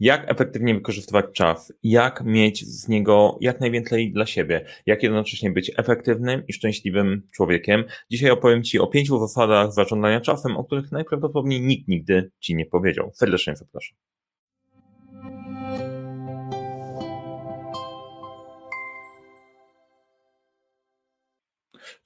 jak efektywnie wykorzystywać czas, jak mieć z niego jak najwięcej dla siebie, jak jednocześnie być efektywnym i szczęśliwym człowiekiem. Dzisiaj opowiem Ci o pięciu zasadach zarządzania czasem, o których najprawdopodobniej nikt nigdy Ci nie powiedział. Serdecznie zapraszam.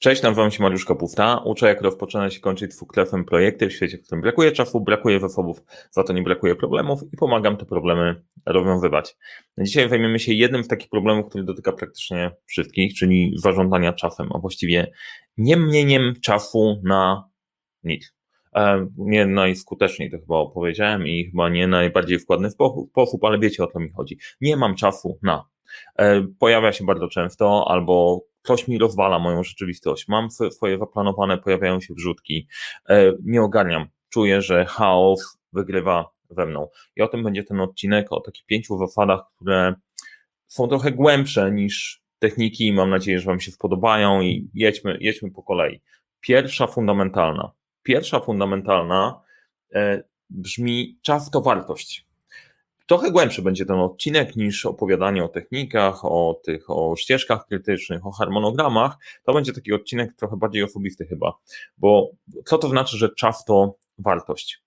Cześć, nazywam się Mariusz Kapufta. Uczę, jak rozpoczynać i kończyć dwukrefem projekty w świecie, w którym brakuje czasu, brakuje zasobów, za to nie brakuje problemów i pomagam te problemy rozwiązywać. Dzisiaj zajmiemy się jednym z takich problemów, który dotyka praktycznie wszystkich, czyli zarządzania czasem, a właściwie nie mnieniem czasu na nic. E, nie najskuteczniej to chyba opowiedziałem i chyba nie najbardziej wkładny sposób, ale wiecie o co mi chodzi. Nie mam czasu na. E, pojawia się bardzo często, albo ktoś mi rozwala moją rzeczywistość. Mam swoje zaplanowane, pojawiają się wrzutki, e, nie ogarniam. Czuję, że chaos wygrywa we mną. I o tym będzie ten odcinek, o takich pięciu zasadach, które są trochę głębsze niż techniki. Mam nadzieję, że Wam się spodobają i jedźmy, jedźmy po kolei. Pierwsza fundamentalna. Pierwsza fundamentalna e, brzmi czas to wartość. Trochę głębszy będzie ten odcinek niż opowiadanie o technikach, o tych, o ścieżkach krytycznych, o harmonogramach. To będzie taki odcinek trochę bardziej osobisty chyba, bo co to znaczy, że czas to wartość?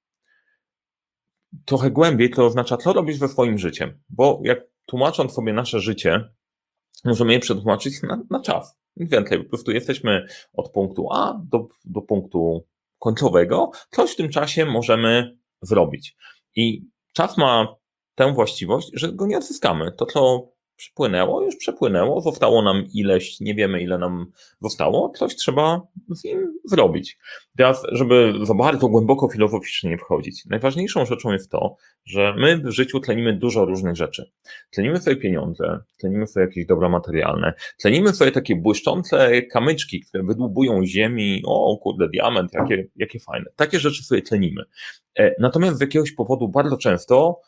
Trochę głębiej to oznacza, co robisz ze swoim życiem, bo jak tłumacząc sobie nasze życie, możemy je przetłumaczyć na, na czas. Więcej, po prostu jesteśmy od punktu A do, do punktu końcowego, coś w tym czasie możemy zrobić. I czas ma tę właściwość, że go nie odzyskamy. To, co przepłynęło, już przepłynęło, zostało nam ileś, nie wiemy ile nam zostało, coś trzeba z nim zrobić. Teraz, żeby za bardzo głęboko filozoficznie nie wchodzić, najważniejszą rzeczą jest to, że my w życiu tlenimy dużo różnych rzeczy. Tlenimy sobie pieniądze, tlenimy sobie jakieś dobra materialne, tlenimy sobie takie błyszczące kamyczki, które wydłubują ziemi, o kurde, diament, jakie, jakie fajne. Takie rzeczy sobie tlenimy. E, natomiast z jakiegoś powodu bardzo często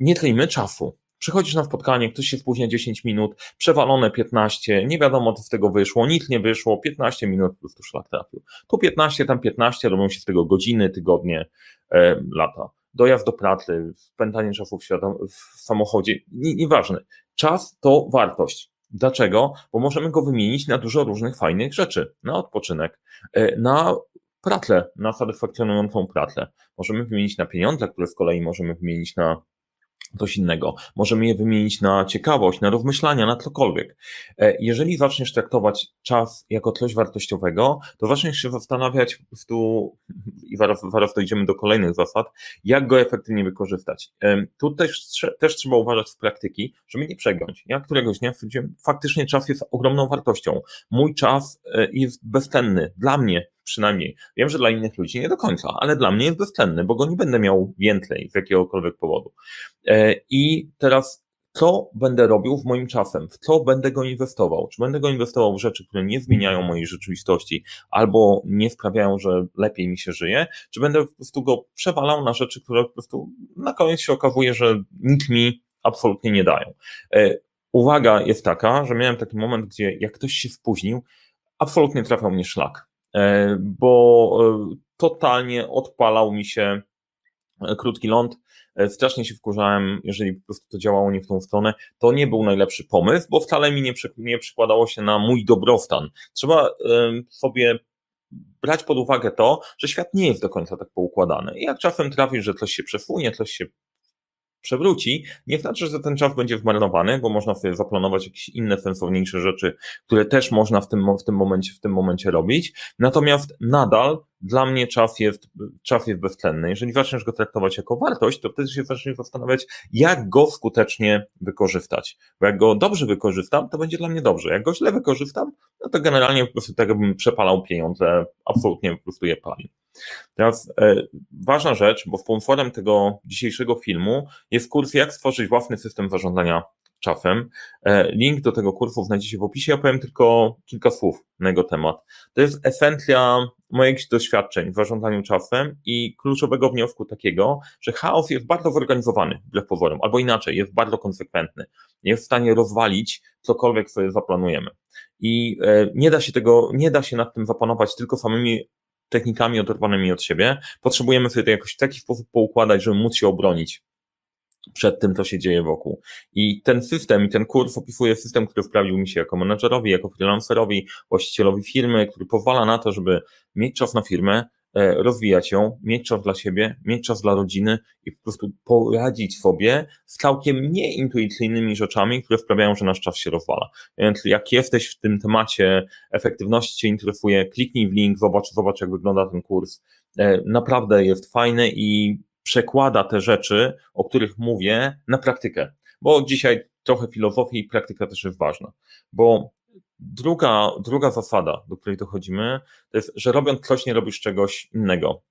nie tlejmy czasu. Przychodzisz na spotkanie, ktoś się spóźnia 10 minut, przewalone 15, nie wiadomo co z tego wyszło, nic nie wyszło, 15 minut po prostu szlak trafił. Tu 15, tam 15, robią się z tego godziny, tygodnie, e, lata. Dojazd do pracy, spędzanie czasu w, w samochodzie, nieważne. Czas to wartość. Dlaczego? Bo możemy go wymienić na dużo różnych fajnych rzeczy. Na odpoczynek, e, na pracę, na satysfakcjonującą pracę. Możemy wymienić na pieniądze, które z kolei możemy wymienić na coś innego. Możemy je wymienić na ciekawość, na rozmyślania, na cokolwiek. E, jeżeli zaczniesz traktować czas jako coś wartościowego, to zaczniesz się zastanawiać po prostu, i zaraz, zaraz dojdziemy do kolejnych zasad, jak go efektywnie wykorzystać. E, tu też, też trzeba uważać z praktyki, żeby nie przegiąć. Ja któregoś dnia stwierdziłem, faktycznie czas jest ogromną wartością. Mój czas e, jest bezcenny dla mnie, przynajmniej. Wiem, że dla innych ludzi nie do końca, ale dla mnie jest bezcenny, bo go nie będę miał więcej z jakiegokolwiek powodu. E, I teraz co będę robił w moim czasem, w co będę go inwestował. Czy będę go inwestował w rzeczy, które nie zmieniają mojej rzeczywistości albo nie sprawiają, że lepiej mi się żyje, czy będę po prostu go przewalał na rzeczy, które po prostu na koniec się okazuje, że nic mi absolutnie nie dają. E, uwaga jest taka, że miałem taki moment, gdzie jak ktoś się spóźnił, absolutnie trafiał mnie szlak. E, bo e, totalnie odpalał mi się e, krótki ląd. Strasznie się wkurzałem, jeżeli po prostu to działało nie w tą stronę. To nie był najlepszy pomysł, bo wcale mi nie, przy, nie przykładało się na mój dobrostan. Trzeba sobie brać pod uwagę to, że świat nie jest do końca tak poukładany. I jak czasem trafisz, że coś się przesunie, coś się przewróci, nie znaczy, że ten czas będzie zmarnowany, bo można sobie zaplanować jakieś inne sensowniejsze rzeczy, które też można w tym, w tym momencie, w tym momencie robić. Natomiast nadal dla mnie czas jest, czas jest bezcenny. Jeżeli zaczniesz go traktować jako wartość, to wtedy się zaczniesz zastanawiać, jak go skutecznie wykorzystać. Bo jak go dobrze wykorzystam, to będzie dla mnie dobrze. Jak go źle wykorzystam, no to generalnie po prostu tak jakbym przepalał pieniądze, absolutnie po prostu je palił. Teraz e, ważna rzecz, bo sponsorem tego dzisiejszego filmu jest kurs Jak stworzyć własny system zarządzania czasem. E, link do tego kursu znajdziecie w opisie. Ja powiem tylko kilka słów na jego temat. To jest esencja moich doświadczeń w zarządzaniu czasem i kluczowego wniosku takiego, że chaos jest bardzo zorganizowany wbrew pozorom, albo inaczej, jest bardzo konsekwentny. Jest w stanie rozwalić cokolwiek sobie zaplanujemy. I e, nie da się tego, nie da się nad tym zapanować tylko samymi technikami oderwanymi od siebie. Potrzebujemy sobie to jakoś w taki sposób poukładać, żeby móc się obronić przed tym, co się dzieje wokół. I ten system i ten kurs opisuje system, który wprawił mi się jako menadżerowi, jako freelancerowi, właścicielowi firmy, który pozwala na to, żeby mieć czas na firmę, e, rozwijać ją, mieć czas dla siebie, mieć czas dla rodziny i po prostu poradzić sobie z całkiem nieintuicyjnymi rzeczami, które sprawiają, że nasz czas się rozwala. Więc jak jesteś w tym temacie efektywności Cię interesuje, kliknij w link, zobacz, zobacz jak wygląda ten kurs. E, naprawdę jest fajny i przekłada te rzeczy, o których mówię, na praktykę. Bo dzisiaj trochę filozofii i praktyka też jest ważna. Bo druga, druga zasada, do której dochodzimy, to jest, że robiąc coś, nie robisz czegoś innego.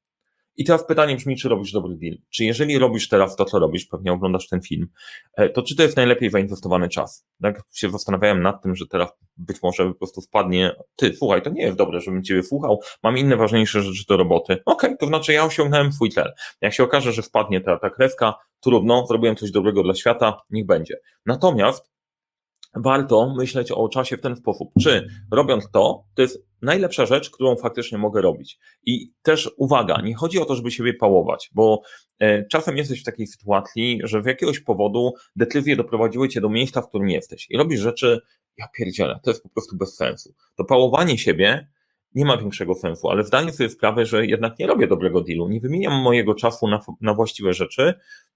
I teraz pytanie brzmi, czy robisz dobry deal? Czy jeżeli robisz teraz to, co robisz, pewnie oglądasz ten film, e, to czy to jest najlepiej zainwestowany czas? Tak się zastanawiałem nad tym, że teraz być może po prostu wpadnie, ty, słuchaj, to nie jest dobre, żebym ciebie słuchał, mam inne ważniejsze rzeczy do roboty. Okej, okay, to znaczy ja osiągnąłem swój cel. Jak się okaże, że wpadnie ta, ta krewka, trudno, zrobiłem coś dobrego dla świata, niech będzie. Natomiast warto myśleć o czasie w ten sposób. Czy robiąc to, to jest najlepsza rzecz, którą faktycznie mogę robić. I też uwaga, nie chodzi o to, żeby siebie pałować, bo e, czasem jesteś w takiej sytuacji, że z jakiegoś powodu decyzje doprowadziły cię do miejsca, w którym jesteś i robisz rzeczy, ja pierdzielę, to jest po prostu bez sensu. To pałowanie siebie nie ma większego sensu, ale zdaję sobie sprawę, że jednak nie robię dobrego dealu, nie wymieniam mojego czasu na, na właściwe rzeczy,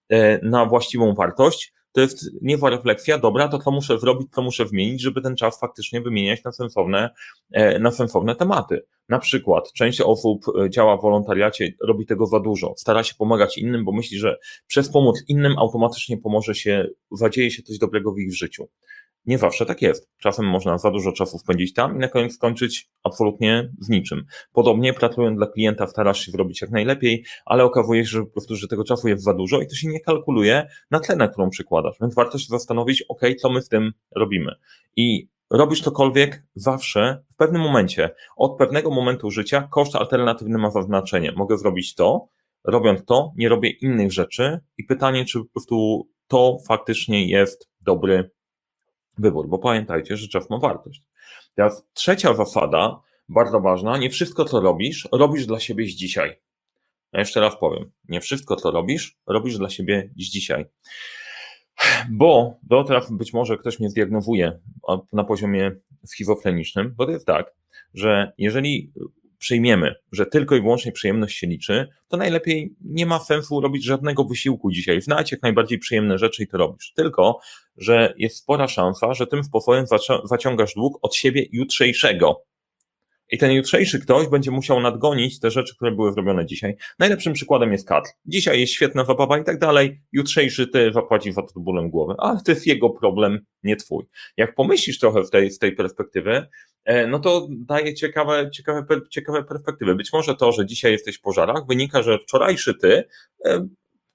e, na właściwą wartość, to jest niezła refleksja, dobra, to co muszę zrobić, co muszę zmienić, żeby ten czas faktycznie wymieniać na sensowne, e, na sensowne tematy. Na przykład część osób e, działa w wolontariacie, robi tego za dużo, stara się pomagać innym, bo myśli, że przez pomoc innym automatycznie pomoże się, zadzieje się coś dobrego w ich życiu. Nie zawsze tak jest. Czasem można za dużo czasu spędzić tam i na koniec skończyć absolutnie z niczym. Podobnie pracując dla klienta starasz się zrobić jak najlepiej, ale okazuje się, że po prostu, że tego czasu jest za dużo i to się nie kalkuluje na na którą przykładasz. Więc warto się zastanowić, ok, co my z tym robimy. I robisz cokolwiek zawsze w pewnym momencie. Od pewnego momentu życia koszt alternatywny ma zaznaczenie. Mogę zrobić to, robiąc to, nie robię innych rzeczy i pytanie, czy po prostu to faktycznie jest dobry wybór, bo pamiętajcie, że czas ma wartość. Teraz trzecia zasada, bardzo ważna, nie wszystko, co robisz, robisz dla siebie z dzisiaj. Ja jeszcze raz powiem, nie wszystko, co robisz, robisz dla siebie dziś dzisiaj. Bo, bo teraz być może ktoś mnie zdiagnozuje na poziomie schizofrenicznym, bo to jest tak, że jeżeli przyjmiemy, że tylko i wyłącznie przyjemność się liczy, to najlepiej nie ma sensu robić żadnego wysiłku dzisiaj. Znajdź jak najbardziej przyjemne rzeczy i to robisz. Tylko, że jest spora szansa, że tym sposobem zaciągasz dług od siebie jutrzejszego. I ten jutrzejszy ktoś będzie musiał nadgonić te rzeczy, które były zrobione dzisiaj. Najlepszym przykładem jest kat. Dzisiaj jest świetna zabawa i tak dalej. Jutrzejszy ty zapłaci za to bólem głowy, ale to jest jego problem, nie twój. Jak pomyślisz trochę w tej, z tej perspektywy, no to daje ciekawe, ciekawe, ciekawe perspektywy. Być może to, że dzisiaj jesteś w pożarach, wynika, że wczorajszy ty e,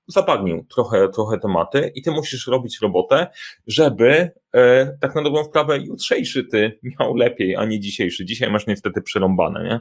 zapadnił trochę, trochę tematy i ty musisz robić robotę, żeby e, tak na dobrą sprawę jutrzejszy ty miał lepiej, a nie dzisiejszy. Dzisiaj masz niestety przerąbane, nie?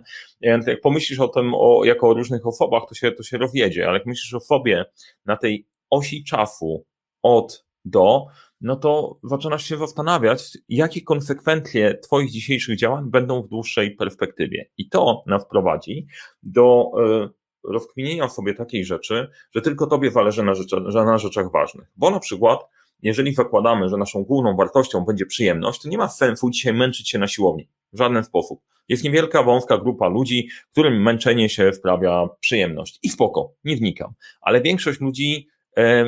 Jak pomyślisz o tym o, jako o różnych osobach, to się, to się rozjedzie, ale jak myślisz o sobie na tej osi czasu od do, no to zaczynasz się zastanawiać, jakie konsekwencje Twoich dzisiejszych działań będą w dłuższej perspektywie. I to nas prowadzi do e, rozkminienia sobie takiej rzeczy, że tylko tobie zależy na, rzeczy, na rzeczach ważnych. Bo na przykład, jeżeli zakładamy, że naszą główną wartością będzie przyjemność, to nie ma sensu dzisiaj męczyć się na siłowni. W żaden sposób. Jest niewielka, wąska grupa ludzi, którym męczenie się wprawia przyjemność. I spoko, nie wnikam. Ale większość ludzi, e,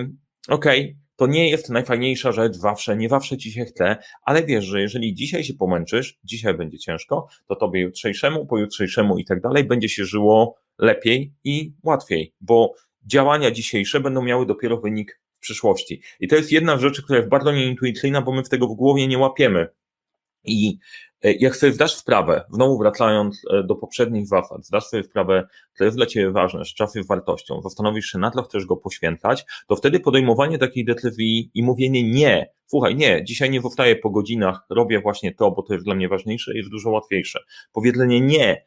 okej, okay, to nie jest najfajniejsza rzecz zawsze, nie zawsze ci się chce, ale wiesz, że jeżeli dzisiaj się pomęczysz, dzisiaj będzie ciężko, to tobie jutrzejszemu, pojutrzejszemu i tak dalej będzie się żyło lepiej i łatwiej, bo działania dzisiejsze będą miały dopiero wynik w przyszłości. I to jest jedna z rzeczy, która jest bardzo nieintuicyjna, bo my w tego w głowie nie łapiemy. I jak sobie zdasz sprawę, znowu wracając e, do poprzednich zasad, zdasz sobie sprawę, co jest dla Ciebie ważne, że czas jest wartością, zastanowisz się, na co chcesz go poświęcać, to wtedy podejmowanie takiej decyzji i mówienie nie, słuchaj, nie, dzisiaj nie zostaję po godzinach, robię właśnie to, bo to jest dla mnie ważniejsze, jest dużo łatwiejsze. Powiedzenie nie, e,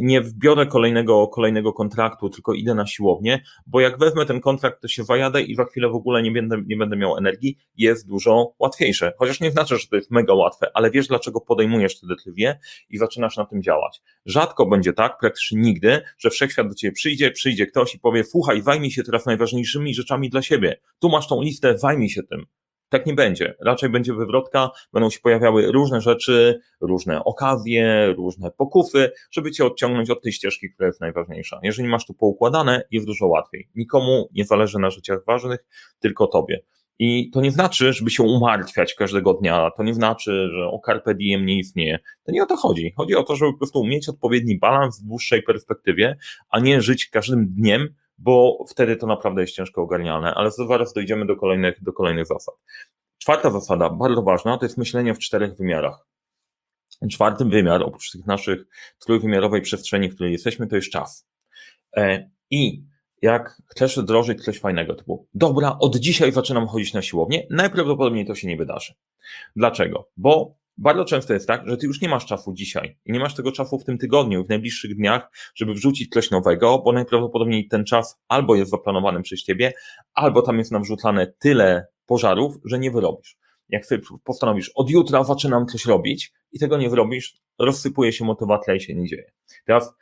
nie wbiorę kolejnego, kolejnego kontraktu, tylko idę na siłownię, bo jak wezmę ten kontrakt, to się wajadę i za chwilę w ogóle nie będę, nie będę miał energii, jest dużo łatwiejsze. Chociaż nie znaczy, że to jest mega łatwe, ale wiesz, dlaczego podejmujesz te decyzje i zaczynasz na tym działać. Rzadko będzie tak, praktycznie nigdy, że wszechświat do ciebie przyjdzie, przyjdzie ktoś i powie, słuchaj, zajmij się teraz najważniejszymi rzeczami dla siebie. Tu masz tą listę, zajmij się tym. Tak nie będzie. Raczej będzie wywrotka, będą się pojawiały różne rzeczy, różne okazje, różne pokufy, żeby cię odciągnąć od tej ścieżki, która jest najważniejsza. Jeżeli masz to poukładane, jest dużo łatwiej. Nikomu nie zależy na rzeczach ważnych, tylko tobie. I to nie znaczy, żeby się umartwiać każdego dnia, to nie znaczy, że o Carpe Diem nie istnieje. To nie o to chodzi. Chodzi o to, żeby po prostu mieć odpowiedni balans w dłuższej perspektywie, a nie żyć każdym dniem bo wtedy to naprawdę jest ciężko ogarnialne, ale zaraz dojdziemy do kolejnych, do kolejnych zasad. Czwarta zasada, bardzo ważna, to jest myślenie w czterech wymiarach. Czwarty wymiar, oprócz tych naszych trójwymiarowej przestrzeni, w której jesteśmy, to jest czas. E, I jak chcesz wdrożyć coś fajnego, typu, dobra, od dzisiaj zaczynam chodzić na siłownię, najprawdopodobniej to się nie wydarzy. Dlaczego? Bo bardzo często jest tak, że ty już nie masz czasu dzisiaj i nie masz tego czasu w tym tygodniu, w najbliższych dniach, żeby wrzucić coś nowego, bo najprawdopodobniej ten czas albo jest zaplanowany przez ciebie, albo tam jest nawrzucane tyle pożarów, że nie wyrobisz. Jak sobie postanowisz, od jutra zaczynam coś robić i tego nie wyrobisz, rozsypuje się motywacja i się nie dzieje. Teraz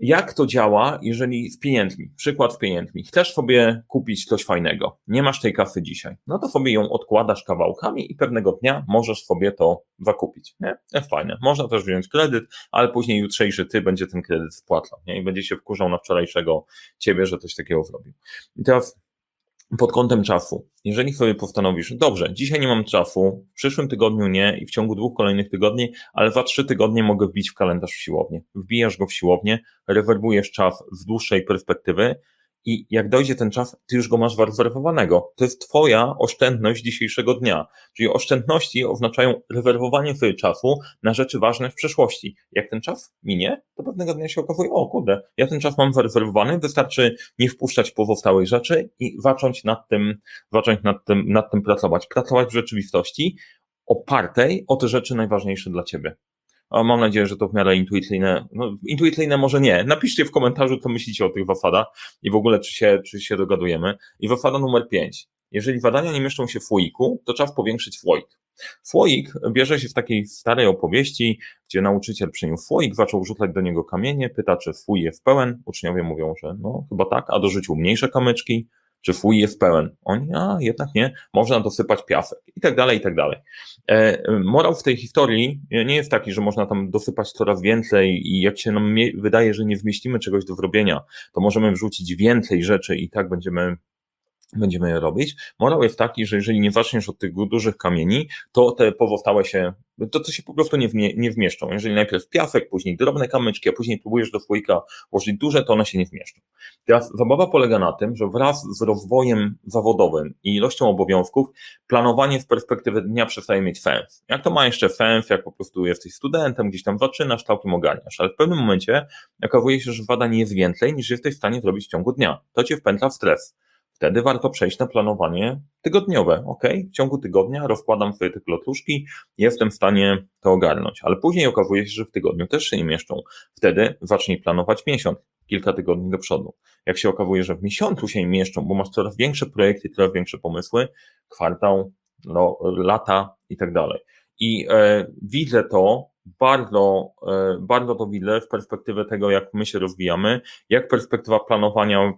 jak to działa, jeżeli z pieniędzmi, przykład z pieniędzmi, chcesz sobie kupić coś fajnego, nie masz tej kasy dzisiaj, no to sobie ją odkładasz kawałkami i pewnego dnia możesz sobie to zakupić, nie? Jest fajne. Można też wziąć kredyt, ale później jutrzejszy ty będzie ten kredyt spłacał, nie? I będzie się wkurzał na wczorajszego ciebie, że coś takiego zrobił. I teraz pod kątem czasu. Jeżeli sobie postanowisz, dobrze, dzisiaj nie mam czasu, w przyszłym tygodniu nie i w ciągu dwóch kolejnych tygodni, ale za trzy tygodnie mogę wbić w kalendarz w siłownię. Wbijasz go w siłownię, rewerbujesz czas z dłuższej perspektywy i jak dojdzie ten czas, ty już go masz zarezerwowanego. To jest twoja oszczędność dzisiejszego dnia. Czyli oszczędności oznaczają rezerwowanie sobie czasu na rzeczy ważne w przyszłości. Jak ten czas minie, to pewnego dnia się okazuje, o kurde, ja ten czas mam zarezerwowany, wystarczy nie wpuszczać pozostałych rzeczy i zacząć nad tym, zacząć nad tym, nad tym pracować. Pracować w rzeczywistości opartej o te rzeczy najważniejsze dla ciebie. Mam nadzieję, że to w miarę intuicyjne. No, intuicyjne może nie. Napiszcie w komentarzu, co myślicie o tych wasadach i w ogóle, czy się, czy się dogadujemy. I wasada numer 5. Jeżeli badania nie mieszczą się w słoiku, to czas powiększyć słoik. Słoik bierze się w takiej starej opowieści, gdzie nauczyciel przyniósł słoik, zaczął rzucać do niego kamienie, pyta, czy swój jest pełen. Uczniowie mówią, że no chyba tak, a dorzucił mniejsze kamyczki czy fuj jest pełen. Oni, a jednak nie, można dosypać piasek i tak dalej, i tak dalej. E, morał w tej historii nie jest taki, że można tam dosypać coraz więcej i jak się nam wydaje, że nie zmieścimy czegoś do zrobienia, to możemy wrzucić więcej rzeczy i tak będziemy będziemy je robić. Morał jest taki, że jeżeli nie zaczniesz od tych dużych kamieni, to te pozostałe się, to, to się po prostu nie, wmie, nie wmieszczą. Jeżeli najpierw piasek, później drobne kamyczki, a później próbujesz do słoika włożyć duże, to one się nie zmieszczą. Teraz zabawa polega na tym, że wraz z rozwojem zawodowym i ilością obowiązków, planowanie z perspektywy dnia przestaje mieć sens. Jak to ma jeszcze sens, jak po prostu jesteś studentem, gdzieś tam zaczynasz, całkiem ogarniasz, ale w pewnym momencie okazuje się, że zadań jest więcej niż jesteś w stanie zrobić w ciągu dnia. To cię wpętla w stres Wtedy warto przejść na planowanie tygodniowe. Ok, w ciągu tygodnia rozkładam sobie te klotluszki, jestem w stanie to ogarnąć, ale później okazuje się, że w tygodniu też się nie mieszczą. Wtedy zacznij planować miesiąc, kilka tygodni do przodu. Jak się okazuje, że w miesiącu się nie mieszczą, bo masz coraz większe projekty, coraz większe pomysły, kwartał, no, lata i tak dalej. I e, widzę to bardzo, e, bardzo to widzę w perspektywie tego, jak my się rozwijamy, jak perspektywa planowania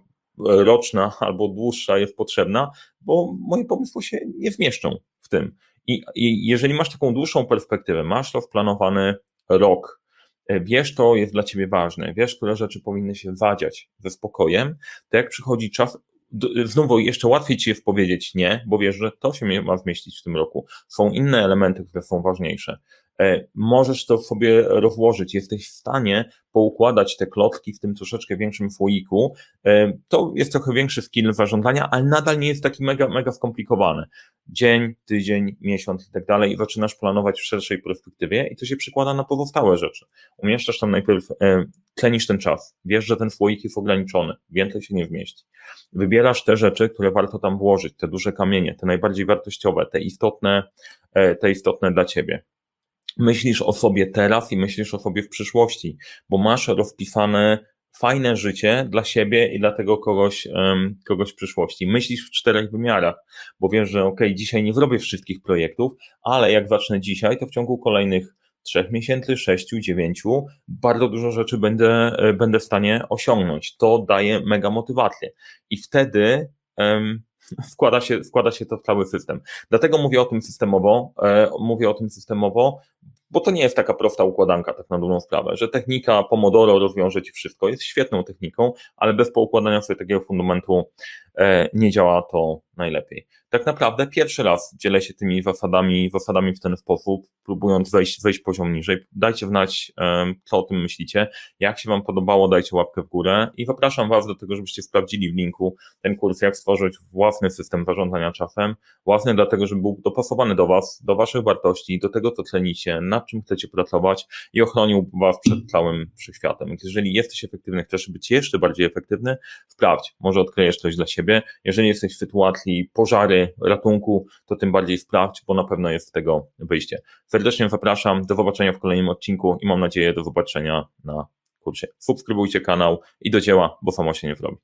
roczna albo dłuższa jest potrzebna, bo moje pomysły się nie wmieszczą w tym. I, I, jeżeli masz taką dłuższą perspektywę, masz to wplanowany rok, e, wiesz, to jest dla ciebie ważne, wiesz, które rzeczy powinny się wadziać ze spokojem, to jak przychodzi czas, znowu jeszcze łatwiej ci jest powiedzieć nie, bo wiesz, że to się ma zmieścić w tym roku. Są inne elementy, które są ważniejsze. E, możesz to sobie rozłożyć, jesteś w stanie poukładać te klocki w tym troszeczkę większym słoiku. E, to jest trochę większy skill zarządzania, ale nadal nie jest taki mega, mega skomplikowany. Dzień, tydzień, miesiąc i tak dalej i zaczynasz planować w szerszej perspektywie i to się przykłada na pozostałe rzeczy. Umieszczasz tam najpierw, e, tlenisz ten czas, wiesz, że ten słoik jest ograniczony, więcej się nie wmieści. Wybierasz te rzeczy, które warto tam włożyć, te duże kamienie, te najbardziej wartościowe, te istotne, te istotne dla ciebie myślisz o sobie teraz i myślisz o sobie w przyszłości, bo masz rozpisane fajne życie dla siebie i dla tego kogoś, kogoś w przyszłości. Myślisz w czterech wymiarach, bo wiesz, że ok, dzisiaj nie zrobię wszystkich projektów, ale jak zacznę dzisiaj, to w ciągu kolejnych trzech miesięcy, sześciu, dziewięciu, bardzo dużo rzeczy będę, e, będę w stanie osiągnąć. To daje mega motywację. I wtedy um, wkłada się, wkłada się to w cały system. Dlatego mówię o tym systemowo, e, mówię o tym systemowo, bo to nie jest taka prosta układanka, tak na dobrą sprawę, że technika Pomodoro rozwiąże ci wszystko, jest świetną techniką, ale bez poukładania sobie takiego fundamentu e, nie działa to najlepiej. Tak naprawdę pierwszy raz dzielę się tymi zasadami, zasadami w ten sposób, próbując wejść, wejść poziom niżej. Dajcie znać, co o tym myślicie. Jak się Wam podobało, dajcie łapkę w górę i zapraszam Was do tego, żebyście sprawdzili w linku ten kurs, jak stworzyć własny system zarządzania czasem. Własny dlatego, żeby był dopasowany do Was, do Waszych wartości, do tego, co cenicie, nad czym chcecie pracować i ochronił Was przed całym wszechświatem. Jeżeli jesteś efektywny, chcesz być jeszcze bardziej efektywny, sprawdź, może odkryjesz coś dla siebie. Jeżeli jesteś w sytuacji pożary, ratunku, to tym bardziej sprawdź, bo na pewno jest z tego wyjście. Serdecznie zapraszam, do zobaczenia w kolejnym odcinku i mam nadzieję do zobaczenia na kursie. Subskrybujcie kanał i do dzieła, bo samo się nie zrobi.